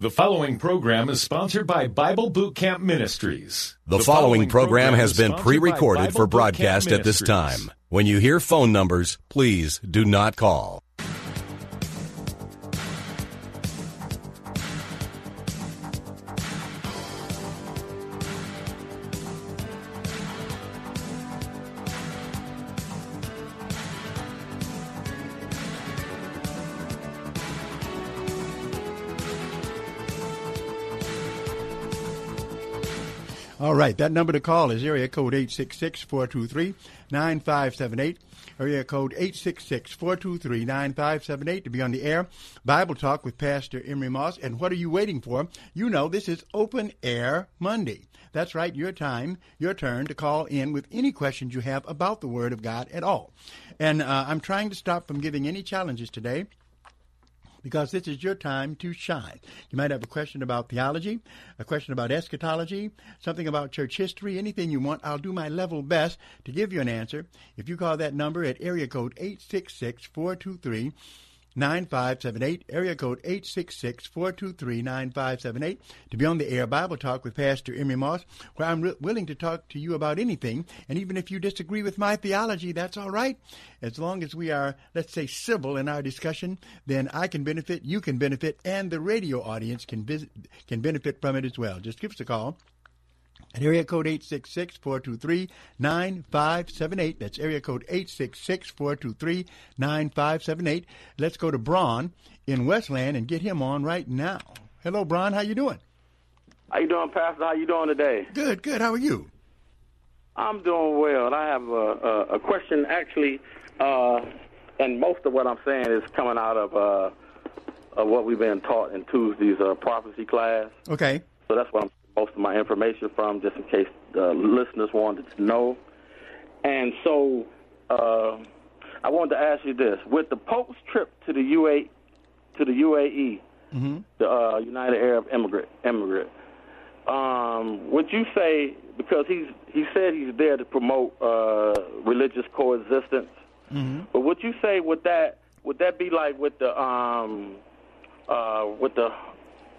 The following program is sponsored by Bible Boot Camp Ministries. The, following program has been pre recorded for broadcast at this time. When you hear phone numbers, please do not call. All right, that number to call is area code 866-423-9578. Area code 866-423-9578 to be on the air. Bible Talk with Pastor Emery Moss. And what are you waiting for? You know this is Open Air Monday. That's right, your time, your turn to call in with any questions you have about the Word of God at all. And uh, I'm trying to stop from giving any challenges today because this is your time to shine. You might have a question about theology, a question about eschatology, something about church history, anything you want. I'll do my level best to give you an answer. If you call that number at area code 866 423 9578, area code 866 423 9578, to be on the air Bible Talk with Pastor Emery Moss, where I'm re- willing to talk to you about anything. And even if you disagree with my theology, that's all right. As long as we are, let's say, civil in our discussion, then I can benefit, you can benefit, and the radio audience can, visit, can benefit from it as well. Just give us a call. At area code 866-423-9578. That's area code 866-423-9578. Let's go to Braun in Westland and get him on right now. Hello, Braun. How you doing? How you doing, Pastor? How you doing today? Good, good. How are you? I'm doing well. I have a, a, a question, actually, uh, and most of what I'm saying is coming out of, uh, of what we've been taught in Tuesday's uh, prophecy class. Okay. So that's what I'm most of my information from, just in case the listeners wanted to know. And so uh, I wanted to ask you this: with the Pope's trip to the UA to the UAE, Mm-hmm. the uh, United Arab Immigrant, Immigrant, um, would you say because he's he said he's there to promote uh, religious coexistence? Mm-hmm. But would you say would that would that be like with the um uh with the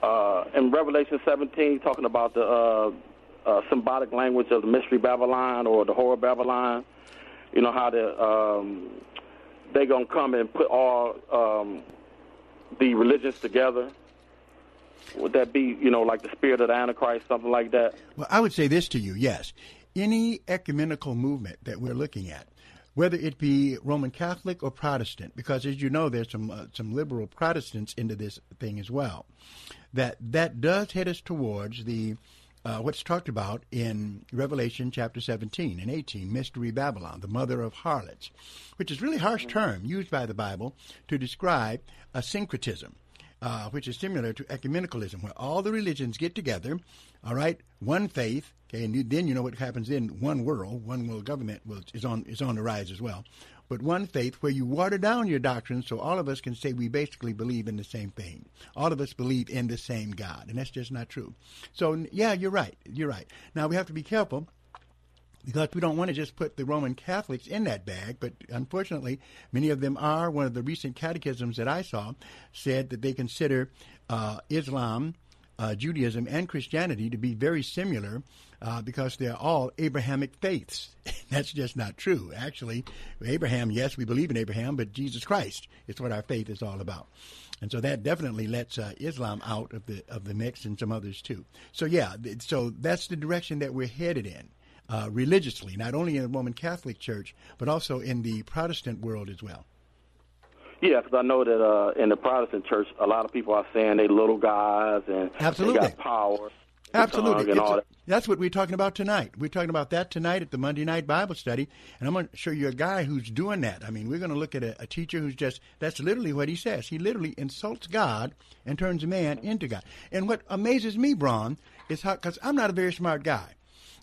uh in Revelation 17 talking about the uh, uh symbolic language of the mystery Babylon or the horror Babylon? You know how the um they gonna come and put all um the religions together. Would that be, you know, like the spirit of the Antichrist, something like that? Well, I would say this to you yes. Any ecumenical movement that we're looking at, whether it be Roman Catholic or Protestant, because as you know, there's some uh, some liberal Protestants into this thing as well, that that does head us towards the uh, what's talked about in Revelation chapter 17 and 18, Mystery Babylon, the mother of harlots, which is really harsh term used by the Bible to describe a syncretism uh, which is similar to ecumenicalism, where all the religions get together, all right, one faith, okay, and then you know what happens then, one world, one world government will, is on is on the rise as well. But one faith where you water down your doctrine so all of us can say we basically believe in the same thing. All of us believe in the same God, and that's just not true. So, yeah, you're right. You're right. Now, we have to be careful because we don't want to just put the Roman Catholics in that bag, but unfortunately, many of them are. One of the recent catechisms that I saw said that they consider uh, Islam, uh, Judaism, and Christianity to be very similar uh, because they're all Abrahamic faiths. That's just not true. Actually, Abraham, yes, we believe in Abraham, but Jesus Christ is what our faith is all about. And so that definitely lets uh, Islam out of the of the mix and some others too. So yeah, so that's the direction that we're headed in uh, religiously, not only in the Roman Catholic Church, but also in the Protestant world as well. Yeah, because I know that uh, in the Protestant church, a lot of people are saying they little guys and Absolutely. they got power. Absolutely. A, that. that's what we're talking about tonight. We're talking about that tonight at the Monday night Bible study, and I'm going to show you a guy who's doing that. I mean, we're going to look at a, a teacher who's just, that's literally what he says. He literally insults God and turns man into God. And what amazes me, Braun, is how, because I'm not a very smart guy,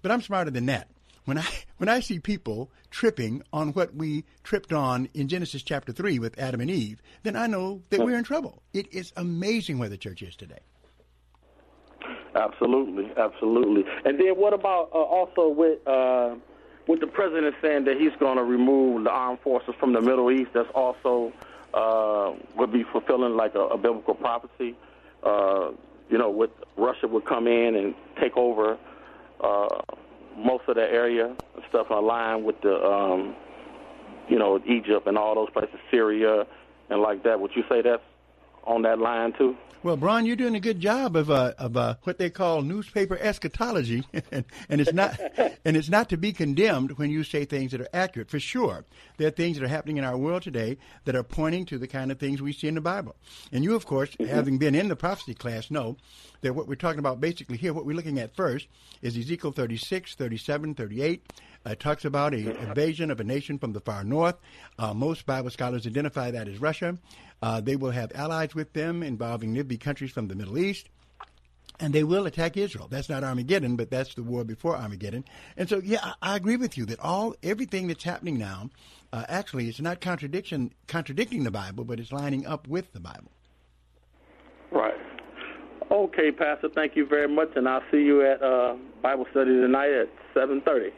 but I'm smarter than that. When I when I see people tripping on what we tripped on in Genesis chapter three with Adam and Eve, then I know that we're in trouble. It is amazing where the church is today. Absolutely, absolutely. And then what about uh, also with uh, with the president saying that he's going to remove the armed forces from the Middle East? That's also uh, would be fulfilling like a, a biblical prophecy. Uh, you know, with Russia would come in and take over uh, most of that area and stuff aligned with the um, you know Egypt and all those places, Syria and like that. Would you say that's on that line too? Well, Braun, you're doing a good job of uh, of uh, what they call newspaper eschatology, and, and it's not and it's not to be condemned when you say things that are accurate. For sure, there are things that are happening in our world today that are pointing to the kind of things we see in the Bible. And you, of course, having been in the prophecy class, know that what we're talking about basically here, what we're looking at first, is Ezekiel 36, 37, 38. Uh, talks about a invasion of a nation from the far north. Uh, most Bible scholars identify that as Russia. Uh, they will have allies with them involving nibby countries from the Middle East. And they will attack Israel. That's not Armageddon, but that's the war before Armageddon. And so, yeah, I, I agree with you that all everything that's happening now, uh, actually, it's not contradiction contradicting the Bible, but it's lining up with the Bible. Right. Okay, Pastor. Thank you very much, and I'll see you at uh, Bible study tonight at seven thirty.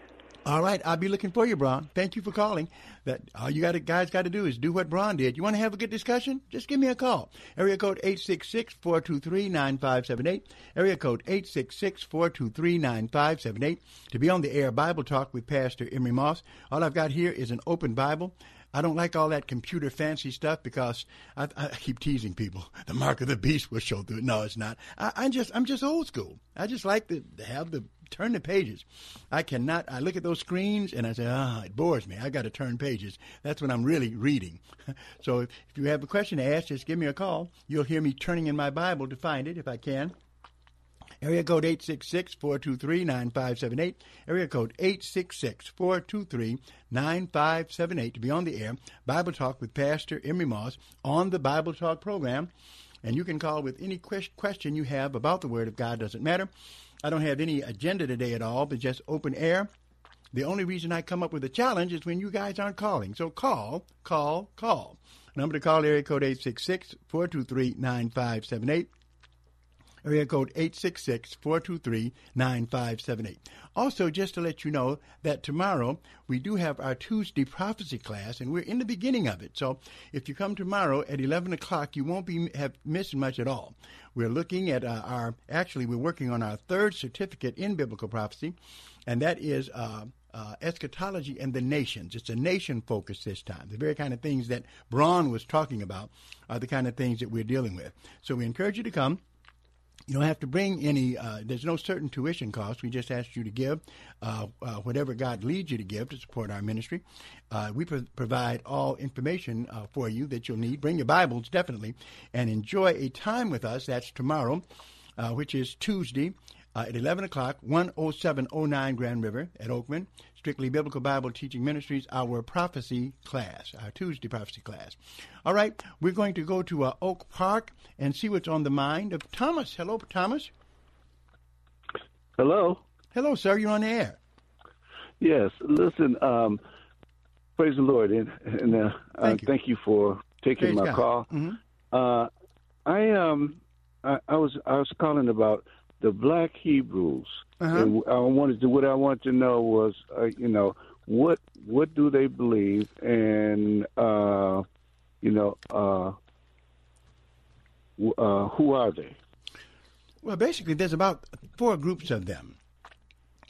All right, I'll be looking for you, Braun. Thank you for calling. That all you got guys got to do is do what Braun did. You want to have a good discussion? Just give me a call. Area code 866-423-9578. Area code 866-423-9578 to be on the air Bible Talk with Pastor Emery Moss. All I've got here is an open Bible. I don't like all that computer fancy stuff because I, I keep teasing people. The mark of the beast will show through. No, it's not. I, I'm just I'm just old school. I just like to have the turn the pages. I cannot. I look at those screens and I say, ah, it bores me. I got to turn pages. That's when I'm really reading. so if, if you have a question to ask, just give me a call. You'll hear me turning in my Bible to find it if I can. Area code 866-423-9578. Area code 866-423-9578 to be on the air. Bible Talk with Pastor Emery Moss on the Bible Talk program. And you can call with any question you have about the Word of God. Doesn't matter. I don't have any agenda today at all, but just open air. The only reason I come up with a challenge is when you guys aren't calling. So call, call, call. Number to call area code 866-423-9578. Area code 866-423-9578. Also, just to let you know that tomorrow we do have our Tuesday prophecy class, and we're in the beginning of it. So if you come tomorrow at 11 o'clock, you won't be have missed much at all. We're looking at uh, our, actually, we're working on our third certificate in biblical prophecy, and that is uh, uh, eschatology and the nations. It's a nation focus this time. The very kind of things that Braun was talking about are the kind of things that we're dealing with. So we encourage you to come. You don't have to bring any, uh, there's no certain tuition cost. We just ask you to give uh, uh, whatever God leads you to give to support our ministry. Uh, we pro- provide all information uh, for you that you'll need. Bring your Bibles, definitely, and enjoy a time with us. That's tomorrow, uh, which is Tuesday at 11 o'clock, 10709 Grand River at Oakman. Strictly Biblical Bible Teaching Ministries, our prophecy class, our Tuesday prophecy class. All right, we're going to go to uh, Oak Park and see what's on the mind of Thomas. Hello, Thomas. Hello. Hello, sir. You're on the air. Yes. Listen, um, praise the Lord, and, and uh, thank, you. thank, you. for taking praise my God. call. Mm-hmm. Uh, I um, I, I, was I was calling about the Black Hebrews. Uh-huh. And I wanted to what I wanted to know was, uh, you know, what what do they believe, and uh, you know, uh, uh, who are they? Well, basically, there's about four groups of them.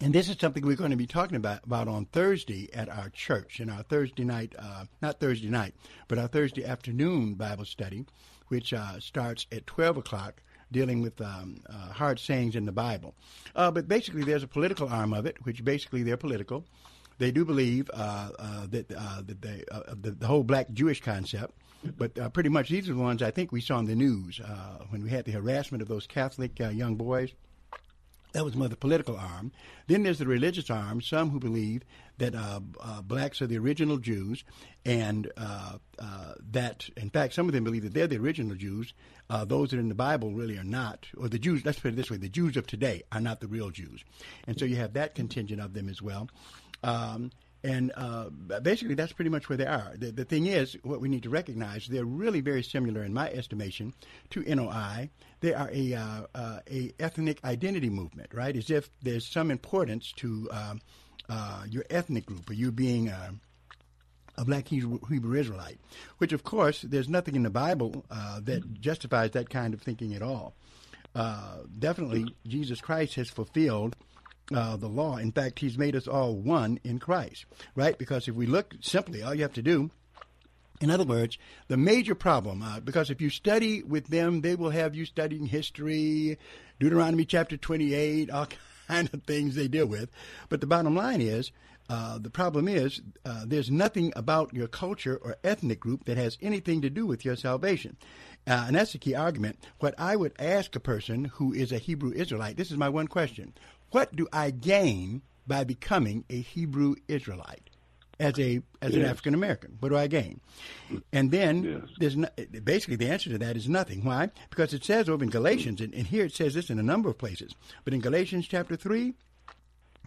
And this is something we're going to be talking about, about on Thursday at our church in our Thursday night, uh, not Thursday night, but our Thursday afternoon Bible study, which uh, starts at 12 o'clock, dealing with um, uh, hard sayings in the Bible. Uh, but basically, there's a political arm of it, which basically they're political. They do believe uh, uh, that, that they, the, the, whole black Jewish concept. But pretty much these are the ones I think we saw in the news when we had the harassment of those Catholic young boys that was more the political arm. Then there's the religious arm, some who believe that uh, uh, blacks are the original Jews, and uh, uh that, in fact, some of them believe that they're the original Jews. Uh, those that are in the Bible really are not, or the Jews, let's put it this way, the Jews of today are not the real Jews. And so you have that contingent of them as well. Um, and uh, basically, that's pretty much where they are. The, the, thing is, what we need to recognize, they're really very similar, in my estimation, to NOI. They are a uh, uh, a ethnic identity movement, right? As if there's some importance to um, uh, your ethnic group, or you being a, a black Hebrew, Hebrew, Israelite. Which, of course, there's nothing in the Bible uh, that justifies that kind of thinking at all. Uh, definitely, Jesus Christ has fulfilled uh, the law. In fact, He's made us all one in Christ, right? Because if we look simply, all you have to do in other words, the major problem, uh, because if you study with them, they will have you studying history, Deuteronomy chapter 28, all kind of things they deal with. But the bottom line is, uh, the problem is, uh, there's nothing about your culture or ethnic group that has anything to do with your salvation. Uh, and that's the key argument. What I would ask a person who is a Hebrew Israelite, this is my one question what do I gain by becoming a Hebrew Israelite? As a as yes. an African American, what do I gain? And then yes. there's no, basically the answer to that is nothing. Why? Because it says over in Galatians, and, and here it says this in a number of places, but in Galatians chapter three,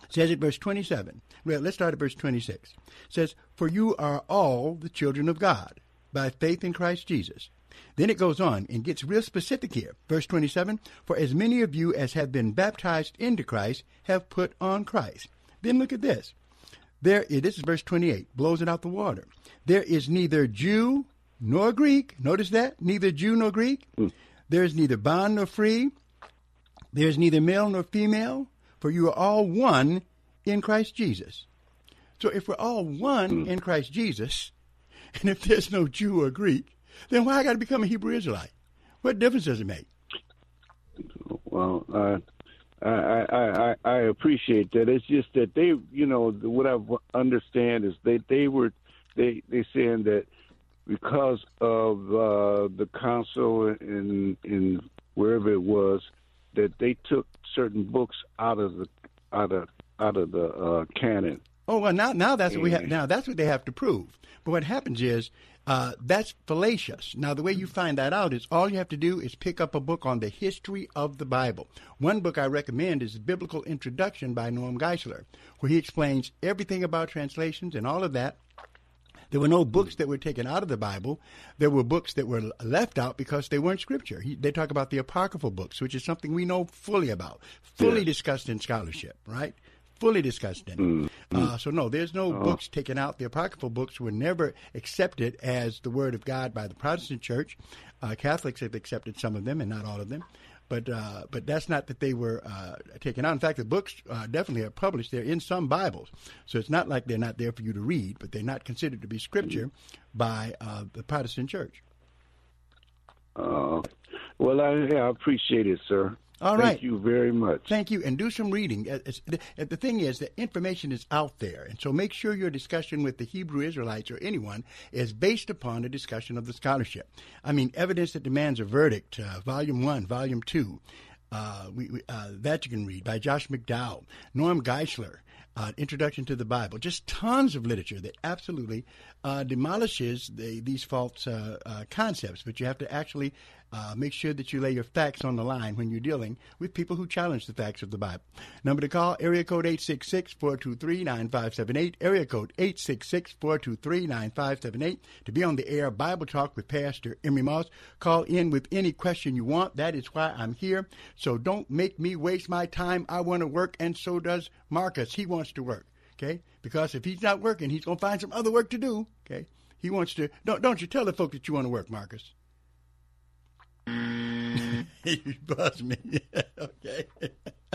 says it verse 27 well let's start at verse 26 it says for you are all the children of god by faith in christ jesus then it goes on and gets real specific here. Verse 27 For as many of you as have been baptized into Christ have put on Christ. Then look at this. There, this is verse 28, blows it out the water. There is neither Jew nor Greek. Notice that? Neither Jew nor Greek. Mm. There is neither bond nor free. There is neither male nor female, for you are all one in Christ Jesus. So if we're all one mm. in Christ Jesus, and if there's no Jew or Greek, then why I got to become a Hebrew Israelite? What difference does it make? Well, uh, I, I, I I appreciate that. It's just that they, you know, what I understand is they they were they they saying that because of uh, the council in in wherever it was that they took certain books out of the out of out of the uh, canon. Oh well, now now that's what we have. Now that's what they have to prove. But what happens is uh, that's fallacious. Now, the way you find that out is all you have to do is pick up a book on the history of the Bible. One book I recommend is Biblical Introduction by Norm Geisler, where he explains everything about translations and all of that. There were no books that were taken out of the Bible. There were books that were left out because they weren't scripture. He, they talk about the apocryphal books, which is something we know fully about, fully yeah. discussed in scholarship, right? Fully discussed in it. Mm-hmm. Uh, so no, there's no uh-huh. books taken out. The apocryphal books were never accepted as the word of God by the Protestant Church. Uh, Catholics have accepted some of them, and not all of them. But uh, but that's not that they were uh, taken out. In fact, the books uh, definitely are published. They're in some Bibles, so it's not like they're not there for you to read. But they're not considered to be scripture by uh, the Protestant Church. Uh, well, I, yeah, I appreciate it, sir. All right. Thank you very much. Thank you, and do some reading. the thing is, the information is out there, and so make sure your discussion with the Hebrew Israelites or anyone is based upon a discussion of the scholarship. I mean, evidence that demands a verdict, uh, volume one, volume two. Uh, we, we, uh, that you can read by Josh McDowell, Norm Geisler, uh, Introduction to the Bible. Just tons of literature that absolutely uh, demolishes the, these false uh, uh concepts, but you have to actually Uh, make sure that you lay your facts on the line when you're dealing with people who challenge the facts of the Bible. Number to call, area code 866-423-9578, area code 866-423-9578. To be on the air, Bible Talk with Pastor Emery Moss. Call in with any question you want. That is why I'm here. So don't make me waste my time. I want to work, and so does Marcus. He wants to work, okay? Because if he's not working, he's going to find some other work to do, okay? He wants to. Don't, don't you tell the folk that you want to work, Marcus. you buzz me. okay.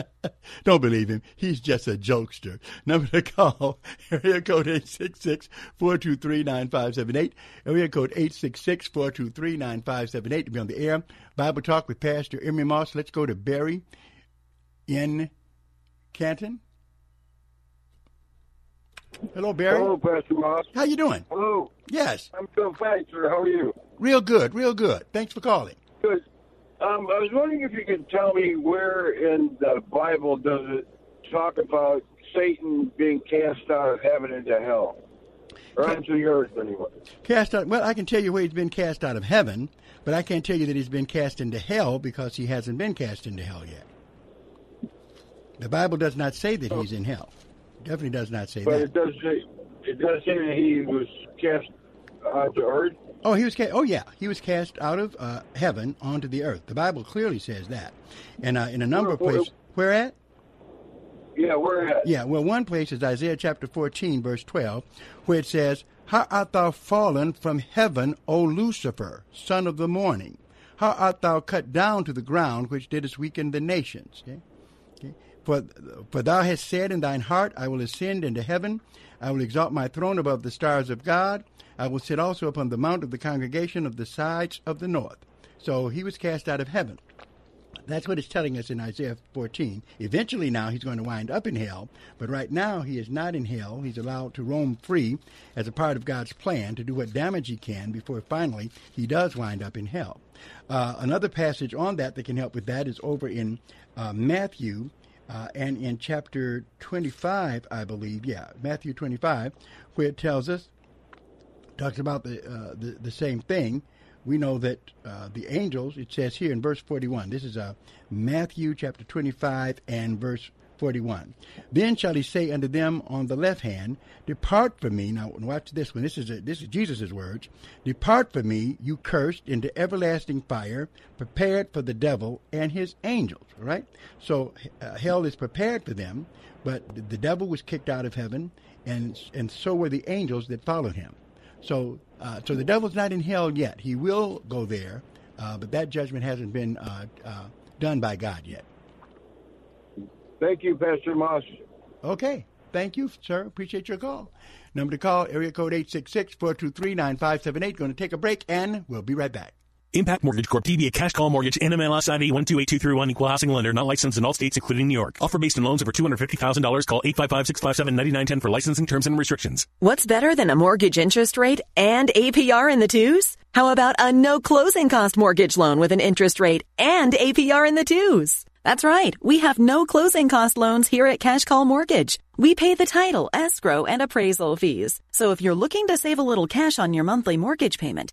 Don't believe him. He's just a jokester. Number to call, area code 866-423-9578. Area code 866-423-9578 to be on the air. Bible Talk with Pastor Emery Moss. Let's go to Barry in Canton. Hello, Barry. Hello, Pastor Moss. How you doing? Hello. Yes. I'm doing fine, sir. How are you? Real good, real good. Thanks for calling. Good. Um, I was wondering if you could tell me where in the Bible does it talk about Satan being cast out of heaven into hell, or into the earth anyway. Cast out. Well, I can tell you where he's been cast out of heaven, but I can't tell you that he's been cast into hell because he hasn't been cast into hell yet. The Bible does not say that he's in hell. It Definitely does not say But that. it does say it does say that he was cast out to earth. Oh, he was cast. Oh, yeah, he was cast out of uh, heaven onto the earth. The Bible clearly says that, and uh, in a number of places. Where at? Yeah, where at? Yeah, well, one place is Isaiah chapter 14, verse 12, where it says, How art thou fallen from heaven, O Lucifer, son of the morning? How art thou cut down to the ground, which didst weaken the nations? Okay? Okay? For, for thou hast said in thine heart, I will ascend into heaven, I will exalt my throne above the stars of God, I will sit also upon the mount of the congregation of the sides of the north. So he was cast out of heaven. That's what it's telling us in Isaiah 14. Eventually, now he's going to wind up in hell, but right now he is not in hell. He's allowed to roam free as a part of God's plan to do what damage he can before finally he does wind up in hell. Uh, another passage on that that can help with that is over in uh, Matthew uh, and in chapter 25, I believe. Yeah, Matthew 25, where it tells us talks about the, uh, the the same thing. We know that uh, the angels. It says here in verse forty-one. This is uh, Matthew chapter twenty-five and verse forty-one. Then shall he say unto them on the left hand, Depart from me. Now watch this one. This is a, this is Jesus' words. Depart from me, you cursed, into everlasting fire, prepared for the devil and his angels. All right. So uh, hell is prepared for them, but the- the devil was kicked out of heaven, and and so were the angels that followed him. So, uh, so the devil's not in hell yet. He will go there, uh, but that judgment hasn't been uh, uh, done by God yet. Thank you, Pastor Moss. Okay. Thank you, sir. Appreciate your call. Number to call, area code 866-423-9578. Going to take a break, and we'll be right back. Impac Mortgage Corp. DBA Cash Call Mortgage. NMLS ID 128231. Equal housing lender. Not licensed in all states, including New York. Offer based on loans over $250,000. Call 855-657-9910 for licensing terms and restrictions. What's better than a mortgage interest rate and APR in the twos? How about a no closing cost mortgage loan with an interest rate and APR in the twos? That's right. We have no closing cost loans here at Cash Call Mortgage. We pay the title, escrow, and appraisal fees. So if you're looking to save a little cash on your monthly mortgage payment,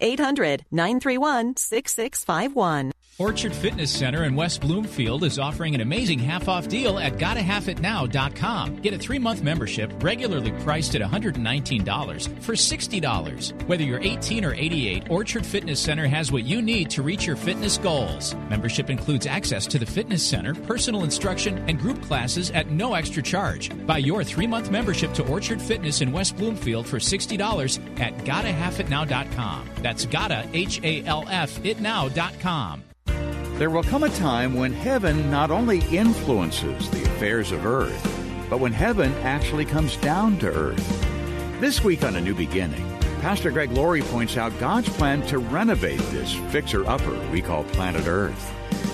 800 931 6651. Orchard Fitness Center in West Bloomfield is offering an amazing half off deal at gottahalfitnow.com. Get a three month membership regularly priced at $119 for $60. Whether you're 18 or 88, Orchard Fitness Center has what you need to reach your fitness goals. Membership includes access to the fitness center, personal instruction, and group classes at no extra charge. Buy your three month membership to Orchard Fitness in West Bloomfield for $60 at gottahalfitnow.com. That's gotta, H A L F, itnow.com. There will come a time when heaven not only influences the affairs of earth, but when heaven actually comes down to earth. This week on A New Beginning, Pastor Greg Laurie points out God's plan to renovate this fixer upper we call planet Earth.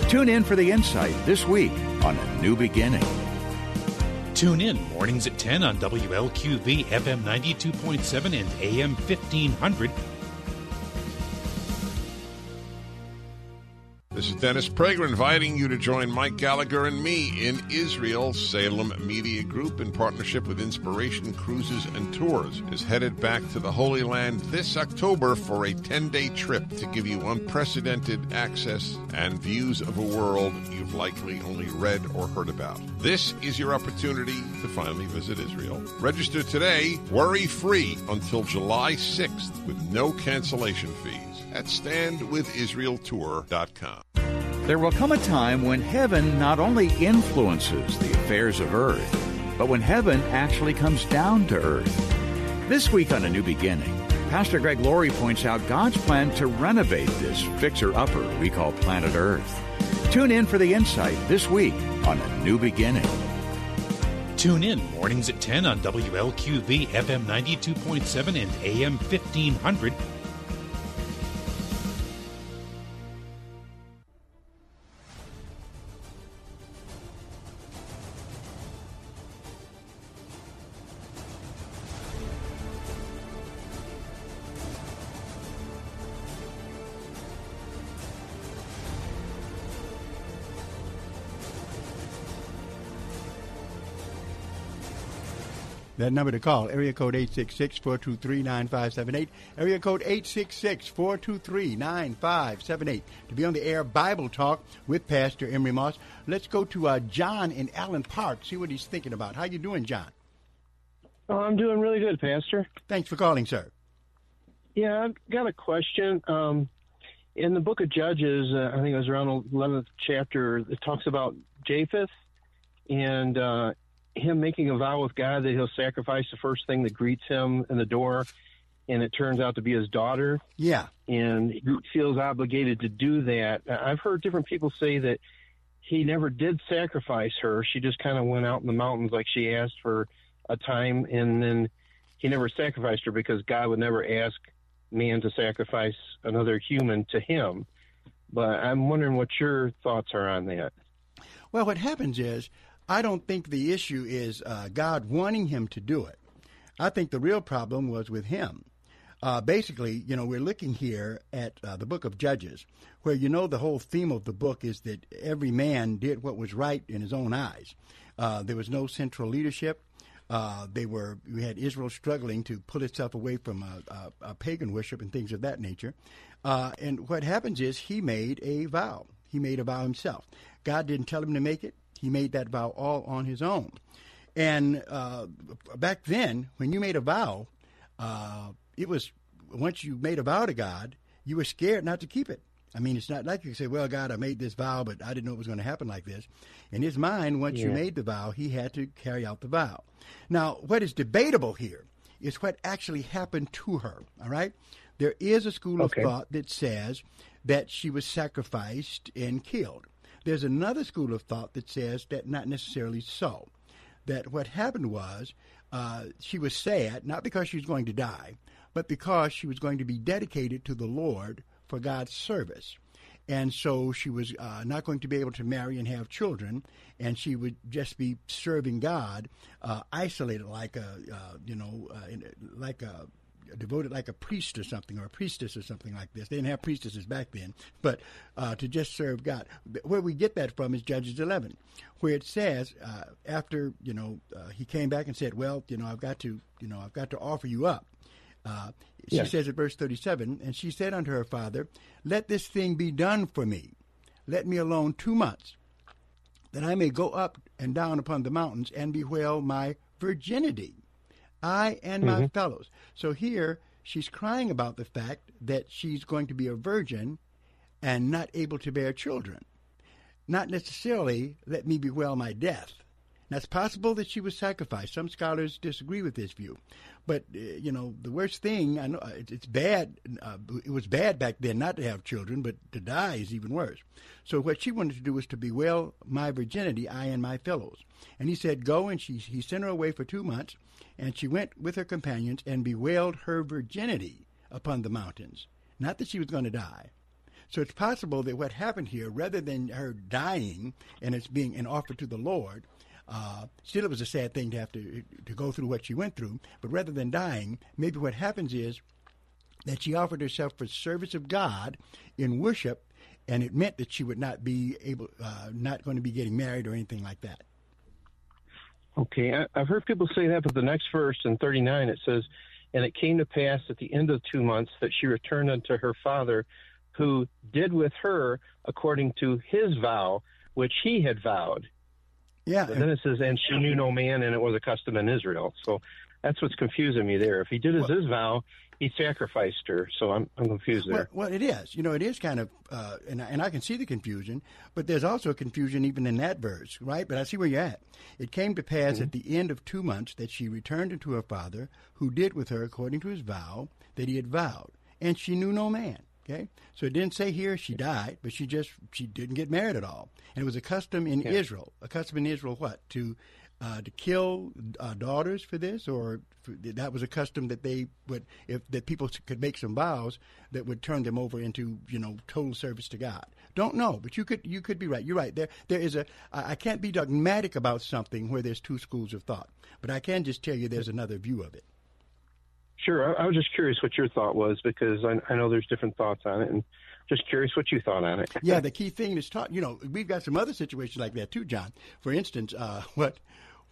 Tune in for the insight this week on A New Beginning. Tune in mornings at 10 on WLQV FM 92.7 and AM 1500. This is Dennis Prager inviting you to join Mike Gallagher and me in Israel. Salem Media Group, in partnership with Inspiration Cruises and Tours, is headed back to the Holy Land this October for a 10 day trip to give you unprecedented access and views of a world you've likely only read or heard about. This is your opportunity to finally visit Israel. Register today, worry free, until July 6th with no cancellation fees at standwithisraeltour.com. There will come a time when heaven not only influences the affairs of earth, but when heaven actually comes down to earth. This week on A New Beginning, Pastor Greg Laurie points out God's plan to renovate this fixer upper we call planet Earth. Tune in for the insight this week on A New Beginning. Tune in mornings at 10 on WLQV FM 92.7 and AM 1500 That number to call, area code 866-423-9578, area code 866-423-9578, to be on the air Bible Talk with Pastor Emery Moss. Let's go to uh, John in Allen Park, see what he's thinking about. How you doing, John? Oh, I'm doing really good, Pastor. Thanks for calling, sir. Yeah, I've got a question. Um, in the book of Judges, uh, I think it was around 11th chapter, it talks about Japheth, and uh, him making a vow with God that he'll sacrifice the first thing that greets him in the door, and it turns out to be his daughter. Yeah. And he feels obligated to do that. I've heard different people say that he never did sacrifice her. She just kind of went out in the mountains like she asked for a time, and then he never sacrificed her because God would never ask man to sacrifice another human to him. But I'm wondering what your thoughts are on that. Well, what happens is I don't think the issue is uh, God wanting him to do it. I think the real problem was with him. Uh, basically, you know, we're looking here at uh, the book of Judges, where you know the whole theme of the book is that every man did what was right in his own eyes. Uh, there was no central leadership. Uh, they were we had Israel struggling to pull itself away from uh, uh, pagan worship and things of that nature. and what happens is he made a vow. He made a vow himself. God didn't tell him to make it. He made that vow all on his own. And uh, back then, when you made a vow, uh, it was once you made a vow to God, you were scared not to keep it. I mean, it's not like you say, "Well, God, I made this vow, but I didn't know it was going to happen like this." In his mind, once yeah. you made the vow, he had to carry out the vow. Now, what is debatable here is what actually happened to her. All right, there is a school okay. of thought that says that she was sacrificed and killed. There's another school of thought that says that not necessarily so. That what happened was uh, she was sad, not because she was going to die, but because she was going to be dedicated to the Lord for God's service. And so she was uh, not going to be able to marry and have children, and she would just be serving God, uh, isolated like a, uh, you know, uh, like a devoted like a priest or something, or a priestess or something like this. They didn't have priestesses back then, but uh, to just serve God. Where we get that from is Judges 11, where it says uh, after you know uh, he came back and said, "Well, you know, I've got to, you know, I've got to offer you up." Uh, she yes. says at verse 37, and she said unto her father, Let this thing be done for me. Let me alone two months, that I may go up and down upon the mountains and bewail my virginity. I and my mm-hmm. fellows. So here she's crying about the fact that she's going to be a virgin and not able to bear children. Not necessarily, let me bewail my death. Now, it's possible that she was sacrificed. Some scholars disagree with this view. But, uh, you know, the worst thing, I know uh, it's bad. Uh, it was bad back then not to have children, but to die is even worse. So what she wanted to do was to bewail my virginity, I and my fellows. And he said, Go, and she, he sent her away for two months, and she went with her companions and bewailed her virginity upon the mountains. Not that she was going to die. So it's possible that what happened here, rather than her dying and it's being an offer to the Lord, uh, still it was a sad thing to have to to go through what she went through. But rather than dying, maybe what happens is that she offered herself for service of God in worship, and it meant that she would not be able, uh, not going to be getting married or anything like that. Okay, I, I've heard people say that, but the next verse in 39 it says, "And it came to pass at the end of two months that she returned unto her father, who did with her according to his vow, which he had vowed." Yeah. But then it says, "And she knew no man, and it was a custom in Israel." So that's what's confusing me there. If he did his vow, he sacrificed her. So I'm I'm confused there. Well, well, it is. You know, it is kind of, uh, and, and I can see the confusion, but there's also a confusion even in that verse, right? But I see where you're at. It came to pass at the end of two months that she returned unto her father, who did with her according to his vow that he had vowed, and she knew no man. Okay, so it didn't say here she died, but she just she didn't get married at all, and it was a custom in Yeah. Israel. A custom in Israel, what to uh, to kill uh, daughters for this, or for, that was a custom that they would, if that people could make some vows that would turn them over into you know total service to God. Don't know, but you could you could be right. You're right. There there is a I can't be dogmatic about something where there's two schools of thought, but I can just tell you there's another view of it. Sure, I, I was just curious what your thought was because I, I know there's different thoughts on it, and just curious what you thought on it. yeah, the key thing is taught. You know, we've got some other situations like that too, John. For instance, uh, what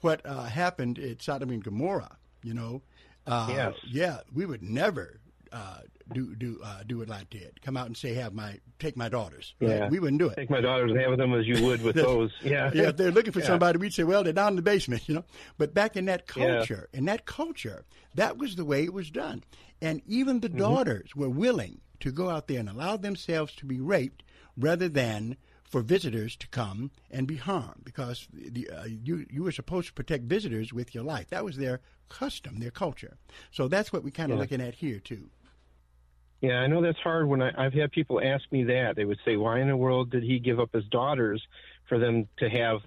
what uh, happened at Sodom and Gomorrah. You know, uh, Yes. yeah, we would never uh, do do uh, do it like that. Come out and say, "Have my take my daughters." Yeah. we wouldn't do it. Take my daughters and have them as you would with those. Yeah, yeah. If they're looking for Yeah. somebody, we'd say, "Well, they're down in the basement," you know. But back in that Yeah. culture, in that culture, that was the way it was done, and even Mm-hmm. the daughters were willing to go out there and allow themselves to be raped rather than for visitors to come and be harmed because the, uh, you you were supposed to protect visitors with your life. That was their custom, their culture. So that's what we're kind of Yeah. looking at here too. Yeah, I know that's hard. When I, I've had people ask me that, they would say, "Why in the world did he give up his daughters for them to have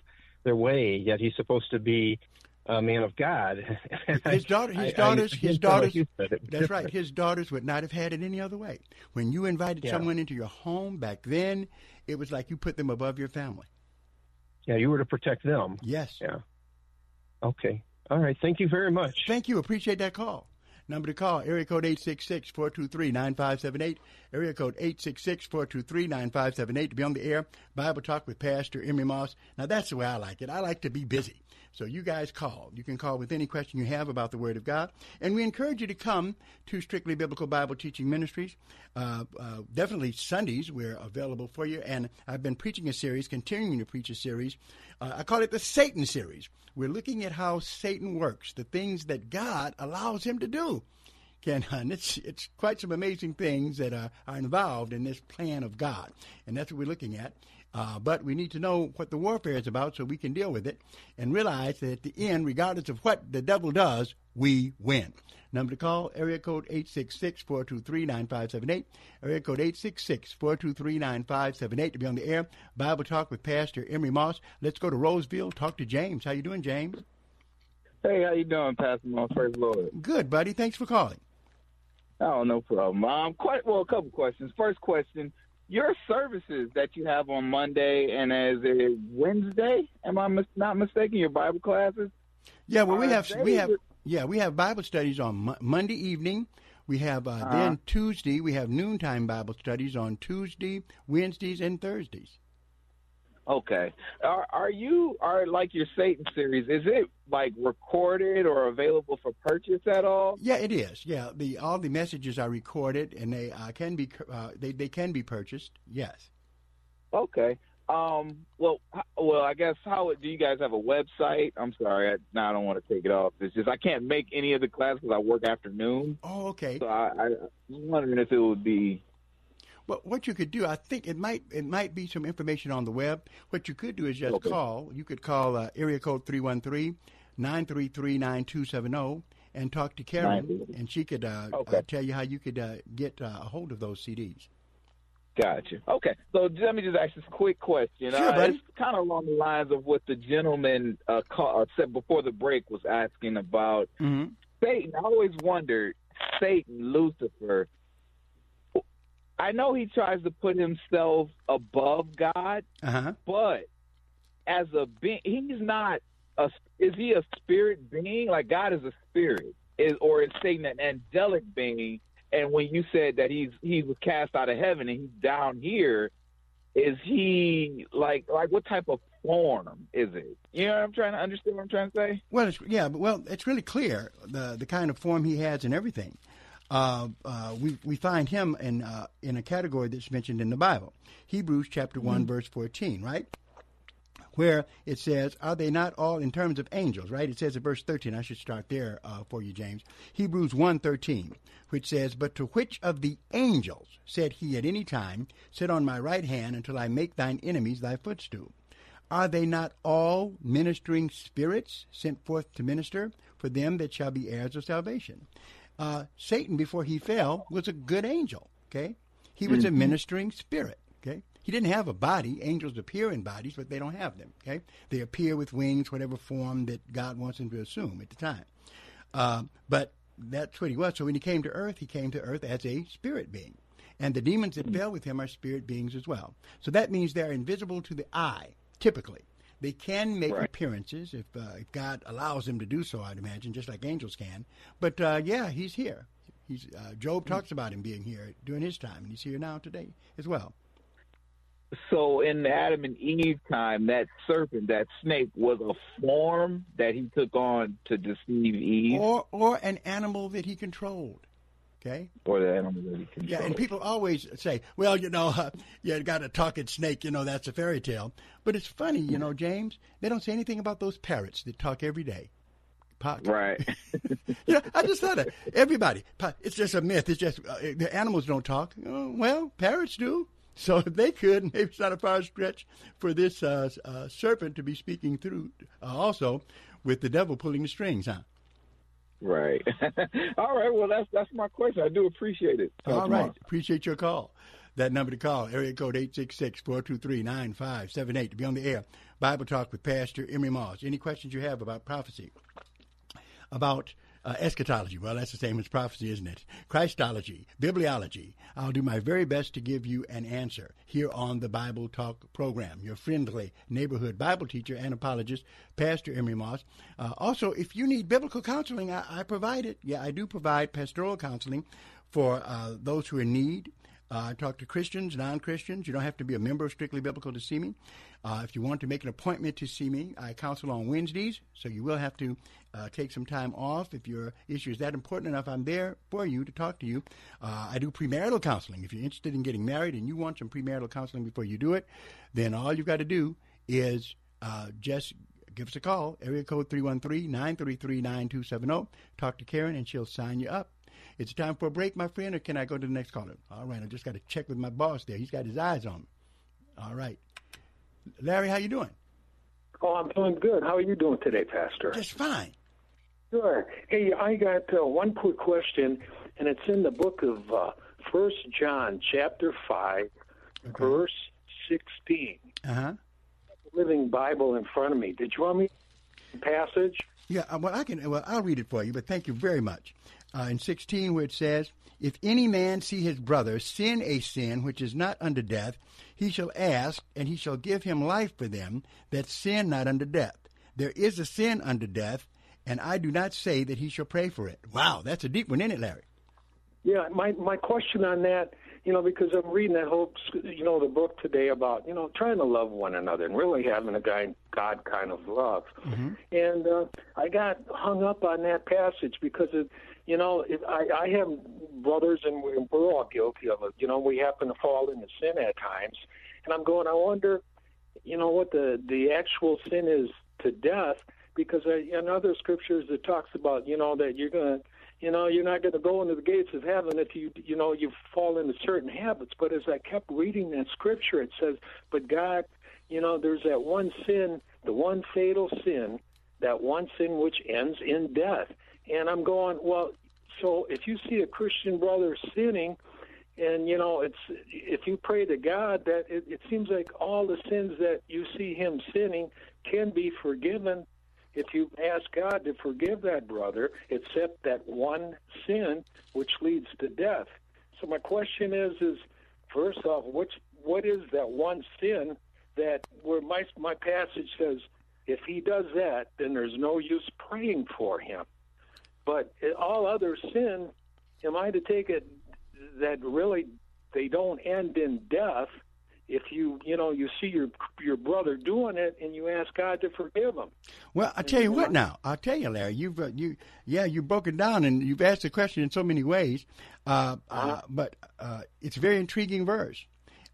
their way? Yet he's supposed to be a man of God." His daughter, his I- I- daughters, I his daughters. That's right. His daughters would not have had it any other way. When you invited Yeah. someone into your home back then, it was like you put them above your family. Yeah, you were to protect them. Yes. Yeah. Okay. All right. Thank you very much. Thank you. Appreciate that call. Number to call, area code 866-423-9578. Area code 866-423-9578 to be on the air. Bible Talk with Pastor Emery Moss. Now that's the way I like it. I like to be busy. So you guys call. You can call with any question you have about the Word of God. And we encourage you to come to Strictly Biblical Bible Teaching Ministries. Uh, uh, definitely Sundays, we're available for you. And I've been preaching a series, continuing to preach a series. Uh, I call it the Satan series. We're looking at how Satan works, the things that God allows him to do. Ken, and it's it's quite some amazing things that are, are involved in this plan of God, and that's what we're looking at. Uh, but we need to know what the warfare is about so we can deal with it and realize that at the end, regardless of what the devil does, we win. Number to call, area code 866-423-9578. Area code 866-423-9578 to be on the air. Bible Talk with Pastor Emery Moss. Let's go to Roseville. Talk to James. How you doing, James? Hey, how you doing, Pastor Moss? Praise the Lord. Good, buddy. Thanks for calling. Oh, no problem. Um, quite well. A couple questions. First question: Your services that you have on Monday and as a Wednesday, am I mis- not mistaken? Your Bible classes? Yeah, well, we Are have we have with- yeah we have Bible studies on Mo- Monday evening. We have uh, Uh-huh. then Tuesday. We have noontime Bible studies on Tuesday, Wednesdays, and Thursdays. Okay. Are are you are like your Satan series? Is it like recorded or available for purchase at all? Yeah, it is. Yeah, the all the messages are recorded and they uh, can be uh, they they can be purchased. Yes. Okay. Um. Well. h- Well. I guess how do you guys have a website? I'm sorry. I, now I don't want to take it off. It's just I can't make any of the classes because I work afternoon. Oh, okay. So I, I was wondering if it would be. Well, what you could do, I think it might it might be some information on the web. What you could do is just Okay. call. You could call uh, area code 313-933-9270 and talk to Karen, 933. and she could uh, Okay. uh, tell you how you could uh, get uh, a hold of those CDs. Gotcha. Okay. So let me just ask this quick question. Sure, uh. It's kind of along the lines of what the gentleman uh, call, uh, said before the break was asking about Mm-hmm. Satan. I always wondered, Satan, Lucifer, I know he tries to put himself above God, uh-huh. but as a being, he's not a. Is he a spirit being? Like God is a spirit, is or is Satan an angelic being? And when you said that he's he was cast out of heaven and he's down here, is he like like what type of form is it? You know, what I'm trying to understand what I'm trying to say. Well, it's, yeah, but well, it's really clear the the kind of form he has and everything. Uh, uh, we we find him in uh, in a category that's mentioned in the Bible, Hebrews chapter one Mm-hmm. verse fourteen, right? Where it says, "Are they not all in terms of angels?" Right? It says in verse thirteen. I should start there uh, for you, James. Hebrews one thirteen, which says, "But to which of the angels said he at any time, Sit on my right hand until I make thine enemies thy footstool?" Are they not all ministering spirits sent forth to minister for them that shall be heirs of salvation? Uh, Satan, before he fell, was a good angel. Okay, he was a Mhm. ministering spirit. Okay, he didn't have a body. Angels appear in bodies, but they don't have them. Okay, they appear with wings, whatever form that God wants them to assume at the time. Uh, but that's what he was. So when he came to earth, he came to earth as a spirit being. And the demons that fell with him are spirit beings as well. So that means they're invisible to the eye, typically. They can make appearances if, uh, if God allows them to do so, I'd imagine, just like angels can. But uh, yeah, he's here. He's uh, Job talks about him being here during his time, and he's here now today as well. So in the Adam and Eve time, that serpent, that snake, was a form that he took on to deceive Eve, Or or an animal that he controlled. Okay. or the animal that he controlled. Yeah, and people always say, "Well, you know, uh, you got a talking snake. You know, that's a fairy tale." But it's funny, you know, James. They don't say anything about those parrots that talk every day. Pa- Right. you know, I just thought of everybody. It's just a myth. It's just uh, the animals don't talk. Oh, well, parrots do. So if they could, maybe it's not a far stretch for this uh, uh, serpent to be speaking through, uh, also with the devil pulling the strings, huh? Right. All right. Well, that's that's my question. I do appreciate it. Talk All tomorrow. right. Appreciate your call. That number to call, area code 866-423-9578 to be on the air. Bible Talk with Pastor Emery Moss. Any questions you have about prophecy, about uh, eschatology, well, that's the same as prophecy, isn't it? Christology, bibliology. I'll do my very best to give you an answer here on the Bible Talk program. Your friendly neighborhood Bible teacher and apologist, Pastor Emery Moss. Uh, also, if you need biblical counseling, I, I provide it. Yeah, I do provide pastoral counseling for uh, those who are in need. Uh, I talk to Christians, non Christians. You don't have to be a member of Strictly Biblical to see me. Uh, if you want to make an appointment to see me, I counsel on Wednesdays, so you will have to uh, take some time off. If your issue is that important enough, I'm there for you to talk to you. Uh, I do premarital counseling. If you're interested in getting married and you want some premarital counseling before you do it, then all you've got to do is uh, just give us a call, area code 313-933-9270. Talk to Karen and she'll sign you up. It's time for a break, my friend, or can I go to the next caller? All right, I just got to check with my boss there. He's got his eyes on me. All right. Larry, how you doing? Oh, I'm doing good. How are you doing today, Pastor? Just fine. Sure. Hey, I got uh, one quick question, and it's in the book of uh, First John, chapter five, verse sixteen. Uh-huh. Living Bible in front of me. Did you want me the passage? Yeah, uh, well, I can. Well, I'll read it for you, but thank you very much. Uh, in 16, where it says, If any man see his brother sin a sin which is not unto death, he shall ask, and he shall give him life for them that sin not unto death. There is a sin unto death, and I do not say that he shall pray for it. Wow, that's a deep one, isn't it, Larry? Yeah, my my question on that, you know, because I'm reading that whole, you know, the book today about, you know, trying to love one another and really having a guy, God kind of love. And uh, I got hung up on that passage because it, you know, I, I have brothers and we're, all guilty of it. You know, we happen to fall into sin at times, and I'm going. I wonder, you know, what the the actual sin is to death, because I, in other scriptures it talks about, you know, that you're gonna. You know, you're not to go into the gates of heaven if you, you know, you fall into certain habits. But as I kept reading that scripture, it says, "But God, you know, there's that one sin, the one fatal sin, that one sin which ends in death." And I'm going, well, so if you see a Christian brother sinning, and you know, it's if you pray to God, that it, it seems like all the sins that you see him sinning can be forgiven if you ask God to forgive that brother, except that one sin which leads to death. So my question is, is first off, which what is that one sin that where my my passage says if he does that, then there's no use praying for him. But all other sin, am I to take it that really they don't end in death? If you you know you see your your brother doing it and you ask God to forgive him. Well, I'll tell you what now. I'll tell you, Larry. You've uh, you yeah you've broken down and you've asked the question in so many ways. Uh, uh, but uh, it's a very intriguing verse,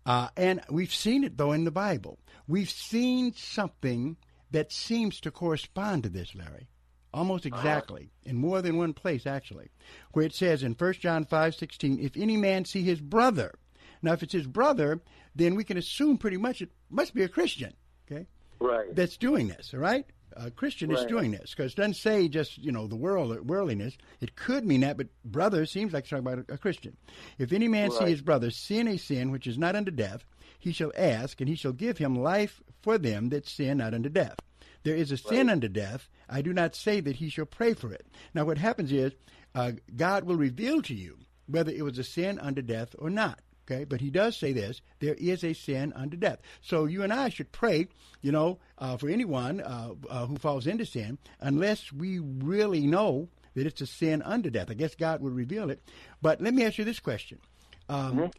uh, and we've seen it though in the Bible. We've seen something that seems to correspond to this, Larry. Almost uh-huh. exactly, in more than one place, actually, where it says in 1 John five sixteen, if any man see his brother. Now, if it's his brother, then we can assume pretty much it must be a Christian, okay? Right. That's doing this, all right? A Christian is doing this because it doesn't say just you know the world worldliness. It could mean that, but brother seems like it's talking about a, a Christian. If any man see his brother sin a sin which is not unto death, he shall ask, and he shall give him life for them that sin not unto death. There is a sin unto death. I do not say that he shall pray for it. Now, what happens is uh, God will reveal to you whether it was a sin unto death or not. Okay, but he does say this: there is a sin unto death. So you and I should pray, you know, uh, for anyone uh, uh, who falls into sin, unless we really know that it's a sin unto death. I guess God would reveal it. But let me ask you this question. Um,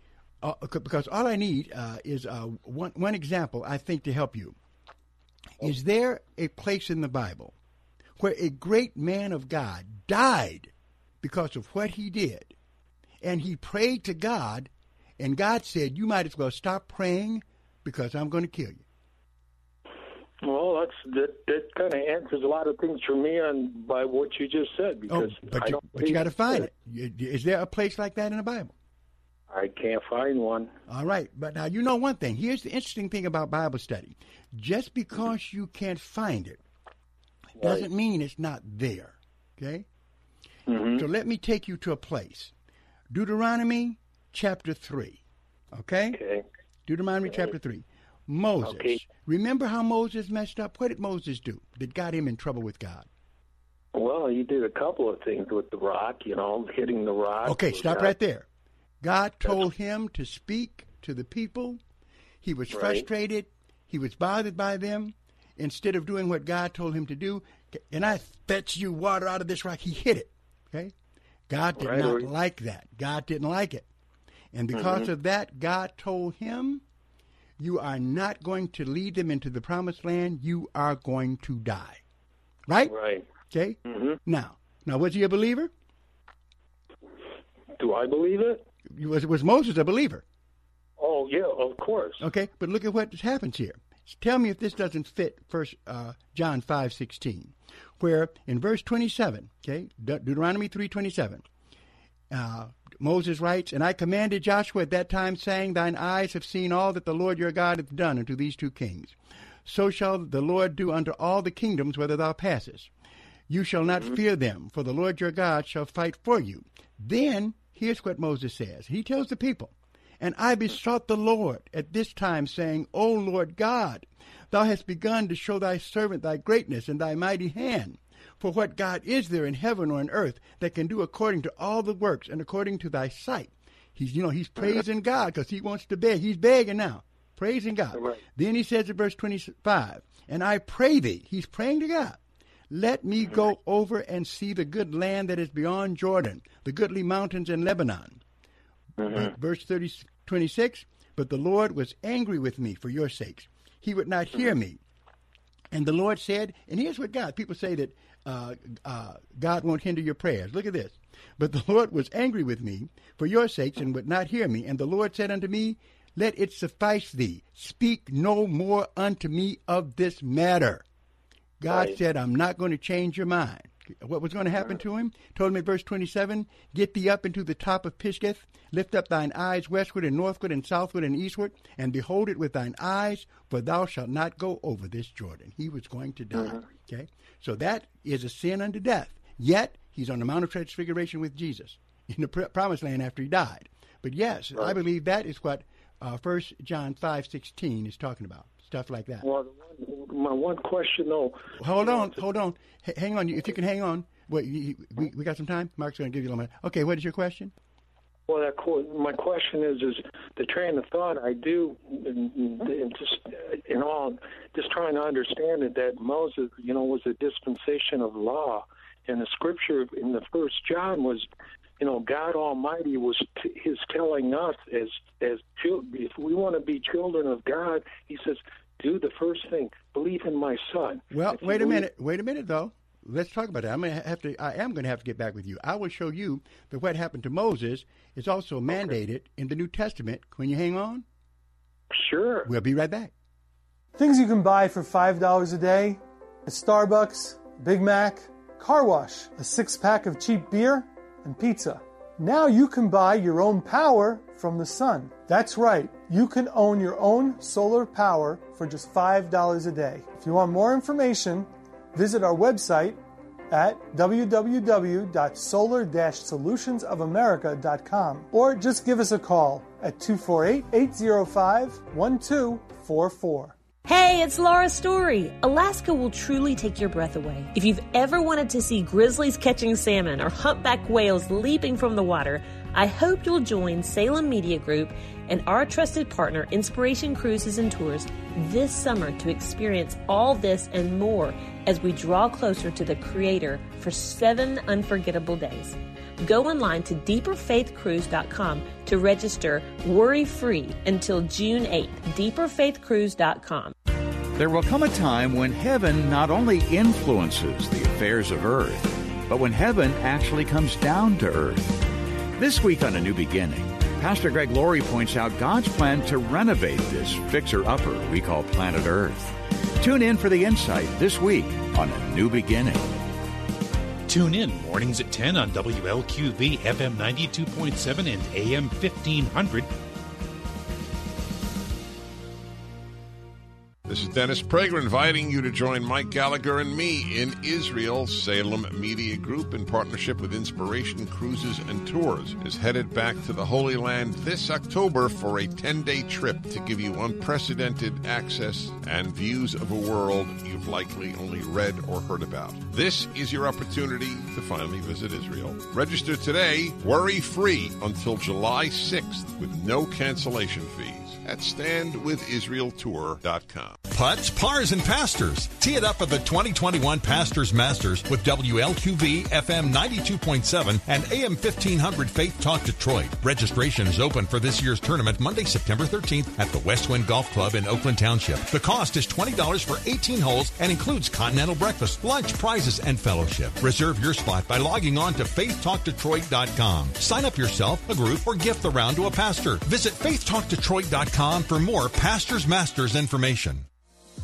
uh, because all I need uh, is uh, one one example. I think to help you. Is there a place in the Bible where a great man of God died because of what he did, and he prayed to God, and God said, "You might as well stop praying because I'm going to kill you." Well, that's that. That kind of answers a lot of things for me on by what you just said oh, because oh, but I you, don't. but you got to find it. it. Is there a place like that in the Bible? I can't find one. All right, but now you know one thing. Here's the interesting thing about Bible study: just because you can't find it doesn't mean it's not there. Okay. Mhm. So let me take you to a place, Deuteronomy chapter three. Okay. Okay. Deuteronomy chapter three. Moses. Okay. Remember how Moses messed up? What did Moses do that got him in trouble with God? Well, he did a couple of things with the rock. You know, hitting the rock. Okay, stop not- right there. God told him to speak to the people. He was Right. frustrated. He was bothered by them. Instead of doing what God told him to do, and I fetch you water out of this rock, he hit it. Okay? God did Right, not like that. God didn't like it. And because Mhm. of that, God told him, You are not going to lead them into the promised land. You are going to die. Right? Right. Okay? Mhm. Now, now was he a believer? Do I believe it? Was, was Moses a believer? Oh yeah, of course. Okay, but look at what happens here. Tell me if this doesn't fit First uh, John five sixteen, where in verse twenty seven, okay, De- Deuteronomy three twenty seven, uh, Moses writes, "And I commanded Joshua at that time, saying, Thine eyes have seen all that the Lord your God hath done unto these two kings. So shall the Lord do unto all the kingdoms whither thou passest. You shall not fear them, for the Lord your God shall fight for you." Then here's what Moses says. He tells the people. And I besought the Lord at this time, saying, O Lord God, thou hast begun to show thy servant thy greatness and thy mighty hand. For what God is there in heaven or in earth that can do according to all the works and according to thy sight? He's, you know, he's praising God because he wants to beg. He's begging now, praising God. Then he says in verse 25, And I pray thee, he's praying to God, let me go over and see the good land that is beyond Jordan, the goodly mountains in Lebanon. But verse 30, 26, but the Lord was angry with me for your sakes. He would not hear me. And the Lord said, and here's what God, people say that uh, uh, God won't hinder your prayers. Look at this. But the Lord was angry with me for your sakes and would not hear me. And the Lord said unto me, Let it suffice thee. Speak no more unto me of this matter. God Right. said, I'm not going to change your mind. What was going to happen to him? Told him in verse 27 Get thee up into the top of Pisgah, lift up thine eyes westward and northward and southward and eastward, and behold it with thine eyes, for thou shalt not go over this Jordan. He was going to die. Okay? So that is a sin unto death. Yet, he's on the Mount of Transfiguration with Jesus in the pr- promised land after he died. But yes, I believe that is what uh, 1 John 5.16 is talking about. Stuff like that. Well, my one question though. Hold on, hold on. H- hang on. If you can hang on. Wait, you, you- we, we got some time? Mark's going to give you a little minute. Okay, what is your question? Well, that co- my question is, is the train of thought I do, and, and just in all, just trying to understand it that Moses, you know, was a dispensation of law, and the scripture in the first John was, you know, God Almighty was t- is telling us as as chil- if we want to be children of God, He says, do the first thing, believe in my Son. Well, If you wait a minute. Wait a minute, though. Let's talk about that. I'm gonna have to. I am going to have to get back with you. I will show you that what happened to Moses is also mandated in the New Testament. Can you hang on? Sure. We'll be right back. Things you can buy for $5 a day at Starbucks, Big Mac, Car Wash, a six pack of cheap beer, and pizza. Now you can buy your own power from the sun. That's right, you can own your own solar power for just $5 a day. If you want more information, visit our website at www.solar-solutionsofamerica.com or just give us a call at 248 805 1244. Hey, it's Laura Story. Alaska will truly take your breath away. If you've ever wanted to see grizzlies catching salmon or humpback whales leaping from the water, I hope you'll join Salem Media Group and our trusted partner, Inspiration Cruises and Tours, this summer to experience all this and more as we draw closer to the Creator for seven unforgettable days. Go online to deeperfaithcruise.com to register worry free until June 8th. Deeperfaithcruise.com. There will come a time when heaven not only influences the affairs of earth, but when heaven actually comes down to earth. This week on A New Beginning, Pastor Greg Laurie points out God's plan to renovate this fixer upper we call planet Earth. Tune in for the insight this week on A New Beginning. Tune in mornings at 10 on WLQV FM 92.7 and AM 1500. This is Dennis Prager inviting you to join Mike Gallagher and me in Israel. Salem Media Group, in partnership with Inspiration Cruises and Tours, is headed back to the Holy Land this October for a 10 day trip to give you unprecedented access and views of a world you've likely only read or heard about. This is your opportunity to finally visit Israel. Register today, worry free until July 6th with no cancellation fees at standwithisraeltour.com. Putts, pars, and pastors. Tee it up at the 2021 Pastors Masters with WLQV FM 92.7 and AM 1500 Faith Talk Detroit. Registration is open for this year's tournament Monday, September 13th at the Westwind Golf Club in Oakland Township. The cost is $20 for 18 holes and includes continental breakfast, lunch, prizes, and fellowship. Reserve your spot by logging on to faithtalkdetroit.com. Sign up yourself, a group, or gift the round to a pastor. Visit faithtalkdetroit.com for more Pastors Masters information.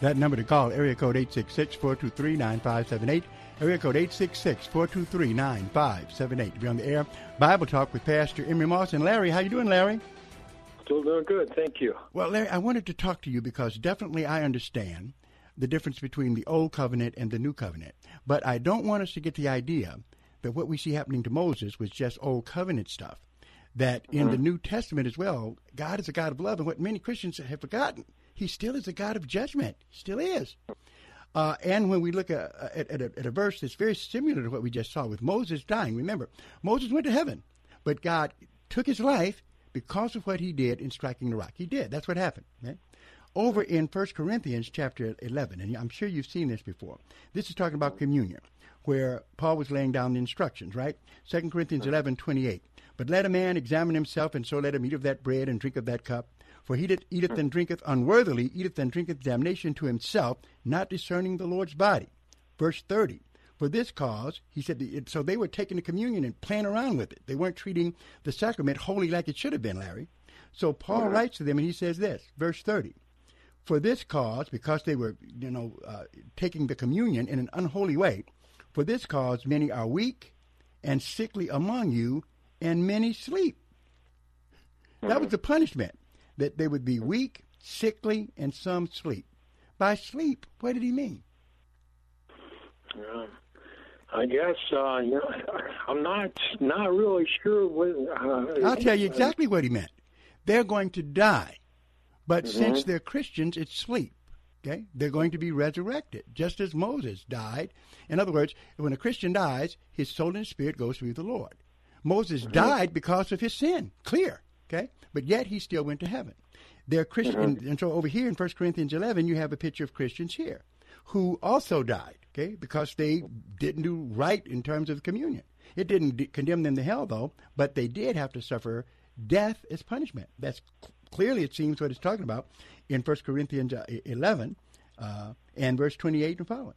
That number to call, area code 866-423-9578, area code 866-423-9578. To be on the air, Bible Talk with Pastor Emery Moss. And Larry, how you doing, Larry? Still doing good, thank you. Well, Larry, I wanted to talk to you because definitely I understand the difference between the Old Covenant and the New Covenant. But I don't want us to get the idea that what we see happening to Moses was just Old Covenant stuff. That in the New Testament as well, God is a God of love. And what many Christians have forgotten, He still is a God of judgment. He still is. Uh, and when we look at, at, at, a, at a verse that's very similar to what we just saw with Moses dying, remember, Moses went to heaven, but God took his life because of what he did in striking the rock. He did. That's what happened. Right? Over in 1 Corinthians chapter 11, and I'm sure you've seen this before, this is talking about communion, where Paul was laying down the instructions, right? 2 Corinthians 11, 28. But let a man examine himself, and so let him eat of that bread and drink of that cup. For he that eateth and drinketh unworthily eateth and drinketh damnation to himself, not discerning the Lord's body. Verse 30. For this cause, he said, so they were taking the communion and playing around with it. They weren't treating the sacrament holy like it should have been, Larry. So Paul writes to them and he says this, verse 30. For this cause, because they were, you know, uh, taking the communion in an unholy way, for this cause many are weak and sickly among you, and many sleep. That was the punishment, that they would be weak, sickly, and some sleep. By sleep, what did he mean? Yeah. I guess uh, you know, I'm not not really sure what. Uh, I'll tell you exactly what he meant. They're going to die, but since Mhm. they're Christians, it's sleep. Okay, they're going to be resurrected, just as Moses died. In other words, when a Christian dies, his soul and spirit goes to be with the Lord. Moses died because of his sin, clear. Okay, but yet he still went to heaven. They're Christian, and so over here in 1 Corinthians 11, you have a picture of Christians here who also died. Okay, because they didn't do right in terms of communion. It didn't d- condemn them to hell, though, but they did have to suffer death as punishment. That's c- clearly, it seems, what it's talking about in 1 Corinthians uh, 11 uh, and verse 28 and following.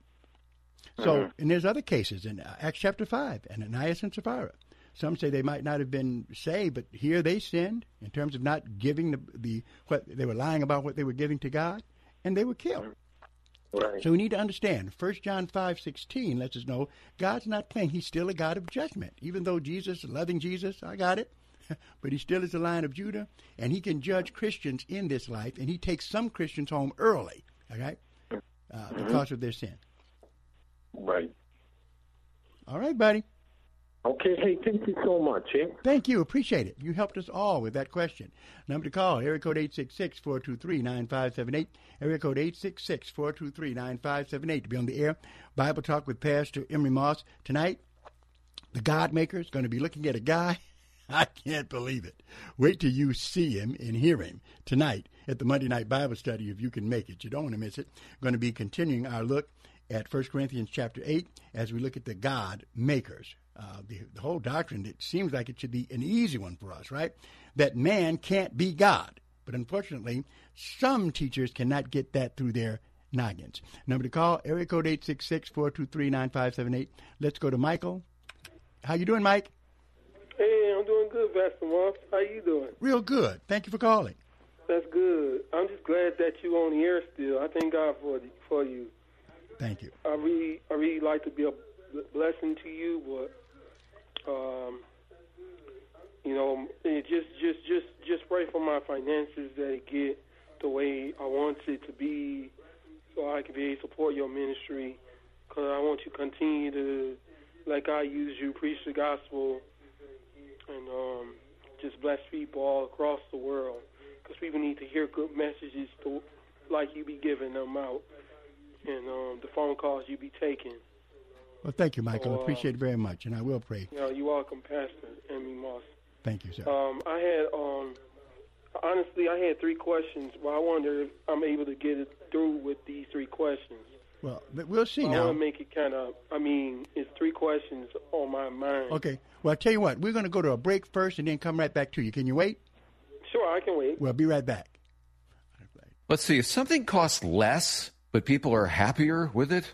So, Mhm. and there's other cases in uh, Acts chapter 5, and Ananias and Sapphira. Some say they might not have been saved, but here they sinned in terms of not giving the, the what they were lying about what they were giving to God, and they were killed. Right. So we need to understand. First John five sixteen lets us know God's not playing. He's still a God of judgment. Even though Jesus, loving Jesus, I got it, but he still is the Lion of Judah, and he can judge Christians in this life, and he takes some Christians home early, okay, uh, because of their sin. Right. All right, buddy. Okay. Hey, thank you so much. Eh? Thank you. Appreciate it. You helped us all with that question. Number to call, area code 866-423-9578. Area code 866-423-9578 to be on the air. Bible Talk with Pastor Emery Moss. Tonight, the God Maker is going to be looking at a guy. I can't believe it. Wait till you see him and hear him tonight at the Monday Night Bible Study if you can make it. You don't want to miss it. Going to be continuing our look at 1 Corinthians chapter 8 as we look at the God Makers. Uh, the, the whole doctrine, it seems like it should be an easy one for us, right? That man can't be God. But unfortunately, some teachers cannot get that through their noggins. Number to call, area code 866-423-9578. Let's go to Michael. How you doing, Mike? Hey, I'm doing good, Pastor Moss. How you doing? Real good. Thank you for calling. That's good. I'm just glad that you're on the air still. I thank God for the, for you. Thank you. I really, I really like to be a blessing to you, but um, you know, it just, just, just, just pray for my finances that it get the way I want it to be, so I can be able to support your ministry. Cause I want you to continue to, like God used you, preach the gospel, and um, just bless people all across the world. Because people need to hear good messages, to, like you be giving them out, and um, the phone calls you be taking. Well, thank you, Michael. Oh, uh, Appreciate it very much, and I will pray. You know, you welcome, Pastor Emmy Moss. Thank you, sir. Um, I had, um, honestly, I had three questions, but I wonder if I'm able to get it through with these three questions. Well, we'll see I now. want to make it kind of, I mean, it's three questions on my mind. Okay. Well, I tell you what, we're going to go to a break first and then come right back to you. Can you wait? Sure, I can wait. We'll be right back. Let's see. If something costs less, but people are happier with it,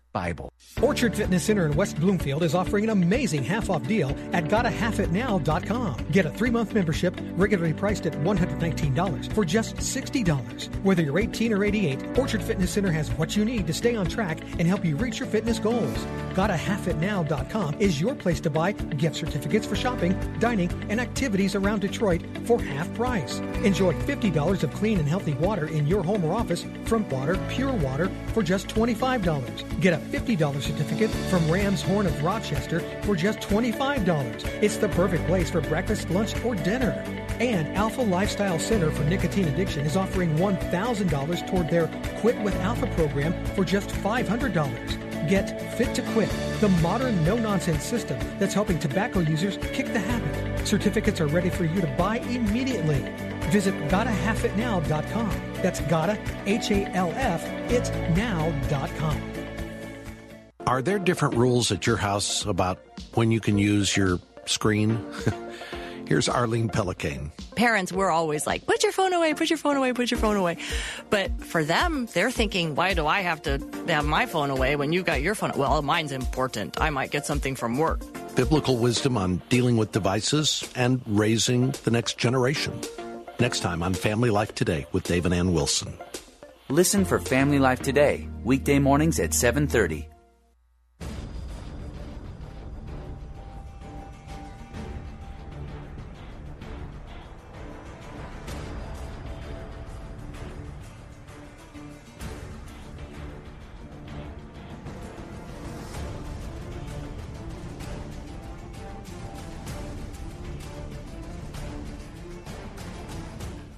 Bible. Orchard Fitness Center in West Bloomfield is offering an amazing half-off deal at GottaHalfItNow.com. Get a three-month membership regularly priced at $119 for just $60. Whether you're 18 or 88, Orchard Fitness Center has what you need to stay on track and help you reach your fitness goals. GottaHalfItNow.com is your place to buy gift certificates for shopping, dining, and activities around Detroit for half price. Enjoy $50 of clean and healthy water in your home or office from Water Pure Water for just $25. Get a $50 certificate from Ram's Horn of Rochester for just $25. It's the perfect place for breakfast, lunch, or dinner. And Alpha Lifestyle Center for Nicotine Addiction is offering $1,000 toward their Quit with Alpha program for just $500. Get Fit to Quit, the modern no nonsense system that's helping tobacco users kick the habit. Certificates are ready for you to buy immediately. Visit GottaHalfItNow.com. That's Gotta, H A L F, itnow.com. Are there different rules at your house about when you can use your screen? Here's Arlene Pellicane. Parents, we're always like, put your phone away, put your phone away, put your phone away. But for them, they're thinking, why do I have to have my phone away when you've got your phone? Well, mine's important. I might get something from work. Biblical wisdom on dealing with devices and raising the next generation. Next time on Family Life Today with Dave and Ann Wilson. Listen for Family Life Today, weekday mornings at 7:30.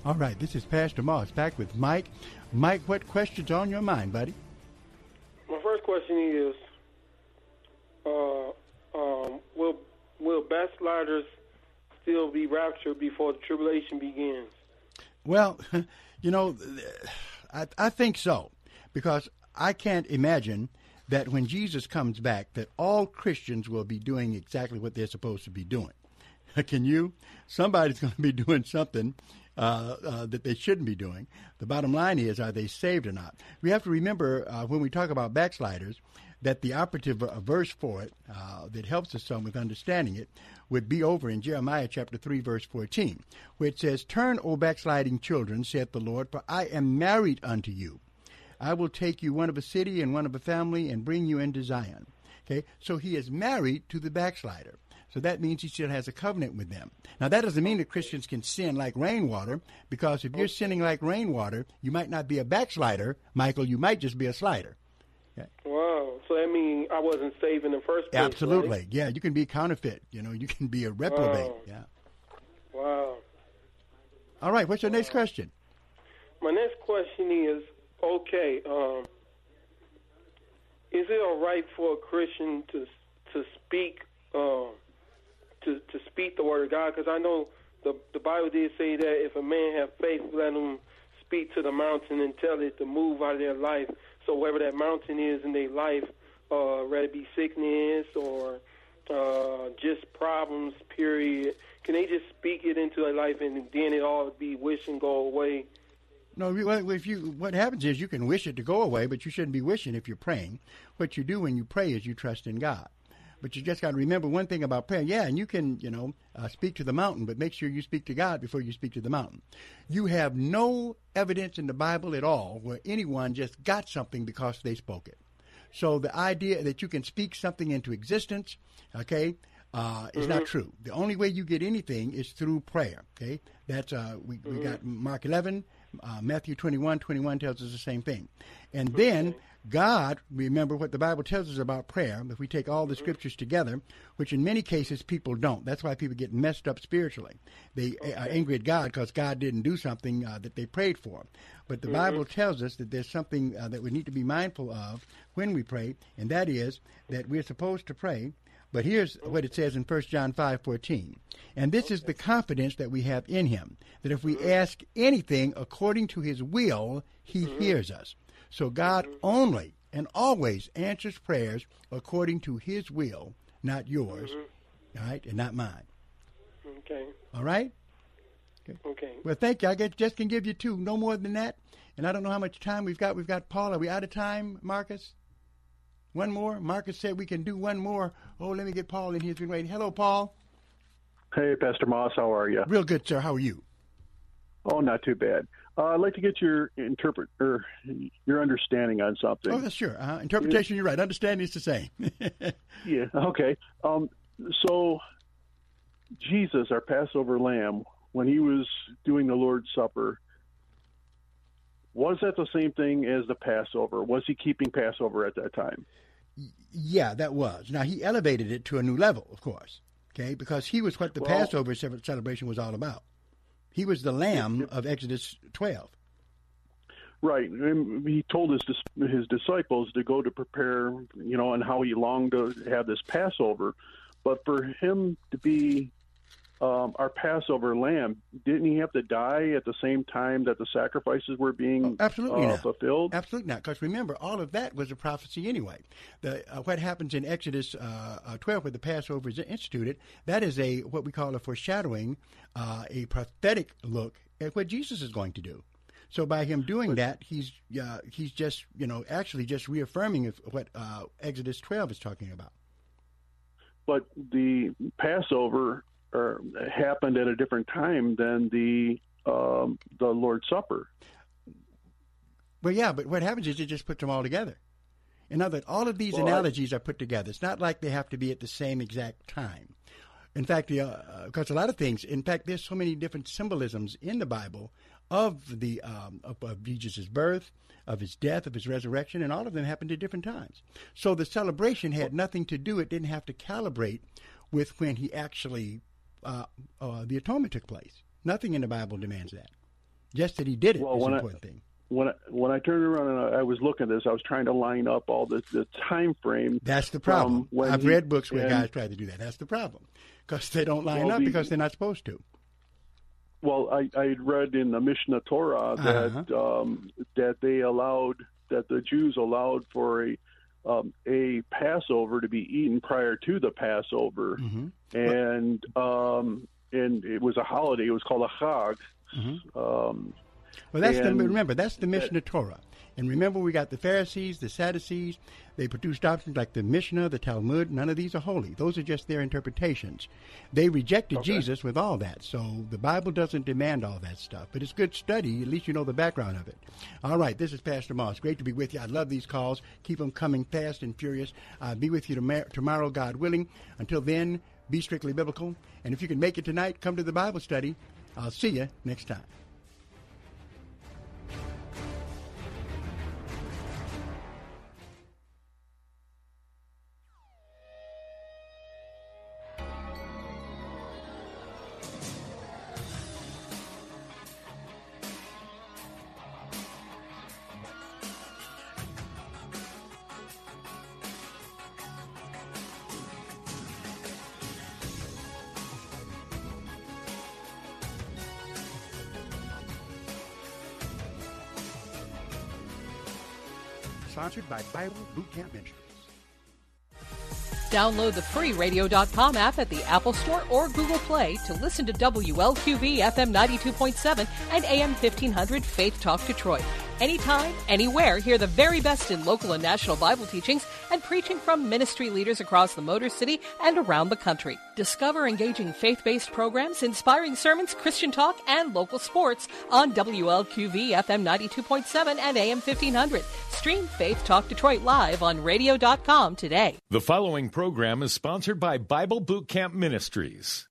All right, this is Pastor Moss back with Mike. Mike, what questions on your mind, buddy? My first question is, uh, um, will will backsliders still be raptured before the tribulation begins? Well, you know, I, I think so because I can't imagine that when Jesus comes back that all Christians will be doing exactly what they're supposed to be doing. Can you? Somebody's going to be doing something uh, uh, that they shouldn't be doing. The bottom line is, are they saved or not? We have to remember uh, when we talk about backsliders that the operative verse for it uh, that helps us some with understanding it would be over in Jeremiah chapter 3, verse 14, where it says, Turn, O backsliding children, saith the Lord, for I am married unto you. I will take you one of a city and one of a family and bring you into Zion. Okay, so he is married to the backslider. So that means he still has a covenant with them. Now, that doesn't mean that Christians can sin like rainwater, because if you're sinning like rainwater, you might not be a backslider, Michael. You might just be a slider. Okay. Wow. So that means I wasn't saved in the first place. Absolutely. Right? Yeah, you can be counterfeit. You know, you can be a reprobate. Wow. Yeah. Wow. All right. What's your next question? My next question is okay. Um, is it all right for a Christian to to speak um, to to speak the word of God? Because I know the the Bible did say that if a man have faith, let him speak to the mountain and tell it to move out of their life. So wherever that mountain is in their life, uh, whether it be sickness or uh, just problems, period, can they just speak it into their life and then it all be wish and go away? No, if you what happens is you can wish it to go away, but you shouldn't be wishing if you're praying. What you do when you pray is you trust in God. But you just got to remember one thing about prayer. Yeah, and you can, you know, uh, speak to the mountain, but make sure you speak to God before you speak to the mountain. You have no evidence in the Bible at all where anyone just got something because they spoke it. So the idea that you can speak something into existence, okay, uh, is mm-hmm. not true. The only way you get anything is through prayer. Okay, that's uh, we, mm-hmm. we got Mark 11, uh, Matthew 21, 21 tells us the same thing, and then God, remember what the Bible tells us about prayer, if we take all the scriptures together, which in many cases people don't. That's why people get messed up spiritually. They are angry at God because God didn't do something uh, that they prayed for. But the mm-hmm. Bible tells us that there's something uh, that we need to be mindful of when we pray, and that is that we're supposed to pray. But here's what it says in 1 John 5:14. And this is the confidence that we have in him, that if we ask anything according to his will, he mm-hmm. hears us. So God only and always answers prayers according to His will, not yours, mm-hmm. all right, and not mine. Okay. All right. Okay. okay. Well, thank you. I just can give you two, no more than that. And I don't know how much time we've got. We've got Paul. Are we out of time, Marcus? One more. Marcus said we can do one more. Oh, let me get Paul in here. He's been waiting. Hello, Paul. Hey, Pastor Moss. How are you? Real good, sir. How are you? Oh, not too bad. Uh, I'd like to get your interpret or your understanding on something. Oh, that's sure. Uh, interpretation, you're right. Understanding is the same. yeah. Okay. Um, so, Jesus, our Passover lamb, when he was doing the Lord's Supper, was that the same thing as the Passover? Was he keeping Passover at that time? Yeah, that was. Now he elevated it to a new level, of course. Okay, because he was what the well, Passover celebration was all about. He was the lamb of Exodus 12. Right. He told his his disciples to go to prepare, you know, and how he longed to have this Passover. But for him to be um, our Passover lamb, didn't he have to die at the same time that the sacrifices were being oh, absolutely uh, fulfilled? Absolutely not. Because remember, all of that was a prophecy anyway. The uh, what happens in Exodus uh, uh 12, where the Passover is instituted, that is a what we call a foreshadowing, uh, a prophetic look at what Jesus is going to do. So by him doing that, he's uh, he's just you know actually just reaffirming what Exodus 12 is talking about. But the Passover or happened at a different time than the um, the Lord's Supper. Well, yeah, but what happens is it just puts them all together. In other words, all of these well, analogies I, are put together. It's not like they have to be at the same exact time. In fact, because uh, a lot of things. In fact, there's so many different symbolisms in the Bible of the um, of, of Jesus' birth, of his death, of his resurrection, and all of them happened at different times. So the celebration had nothing to do. It didn't have to calibrate with when he actually uh, uh, the atonement took place. Nothing in the Bible demands that. Just that he did it well, is an important I, thing. When I, when I turned around and I, I, was looking at this, I was trying to line up all the, the time frame. That's the problem. I've he, read books where and, guys try to do that. That's the problem because they don't line well, up the, because they're not supposed to. Well, I I read in the Mishnah Torah that uh-huh. um, that they allowed that the Jews allowed for a um, a Passover to be eaten prior to the Passover, mm-hmm. and um, and it was a holiday. It was called a Chag. Mm-hmm. Um, well, that's the remember that's the Mishnah Torah. And remember, we got the Pharisees, the Sadducees. They produced doctrines like the Mishnah, the Talmud. None of these are holy. Those are just their interpretations. They rejected okay. Jesus with all that. So the Bible doesn't demand all that stuff. But it's good study. At least you know the background of it. All right, this is Pastor Moss. Great to be with you. I love these calls. Keep them coming fast and furious. I'll be with you tomorrow, God willing. Until then, be strictly biblical. And if you can make it tonight, come to the Bible study. I'll see you next time. Camp. Download the free radio.com app at the Apple Store or Google Play to listen to WLQV FM 92.7 and AM 1500 Faith Talk Detroit. Anytime, anywhere, hear the very best in local and national Bible teachings and preaching from ministry leaders across the Motor City and around the country. Discover engaging faith based programs, inspiring sermons, Christian talk, and local sports on WLQV FM 92.7 and AM 1500. Stream Faith Talk Detroit live on radio.com today. The following program is sponsored by Bible Boot Camp Ministries.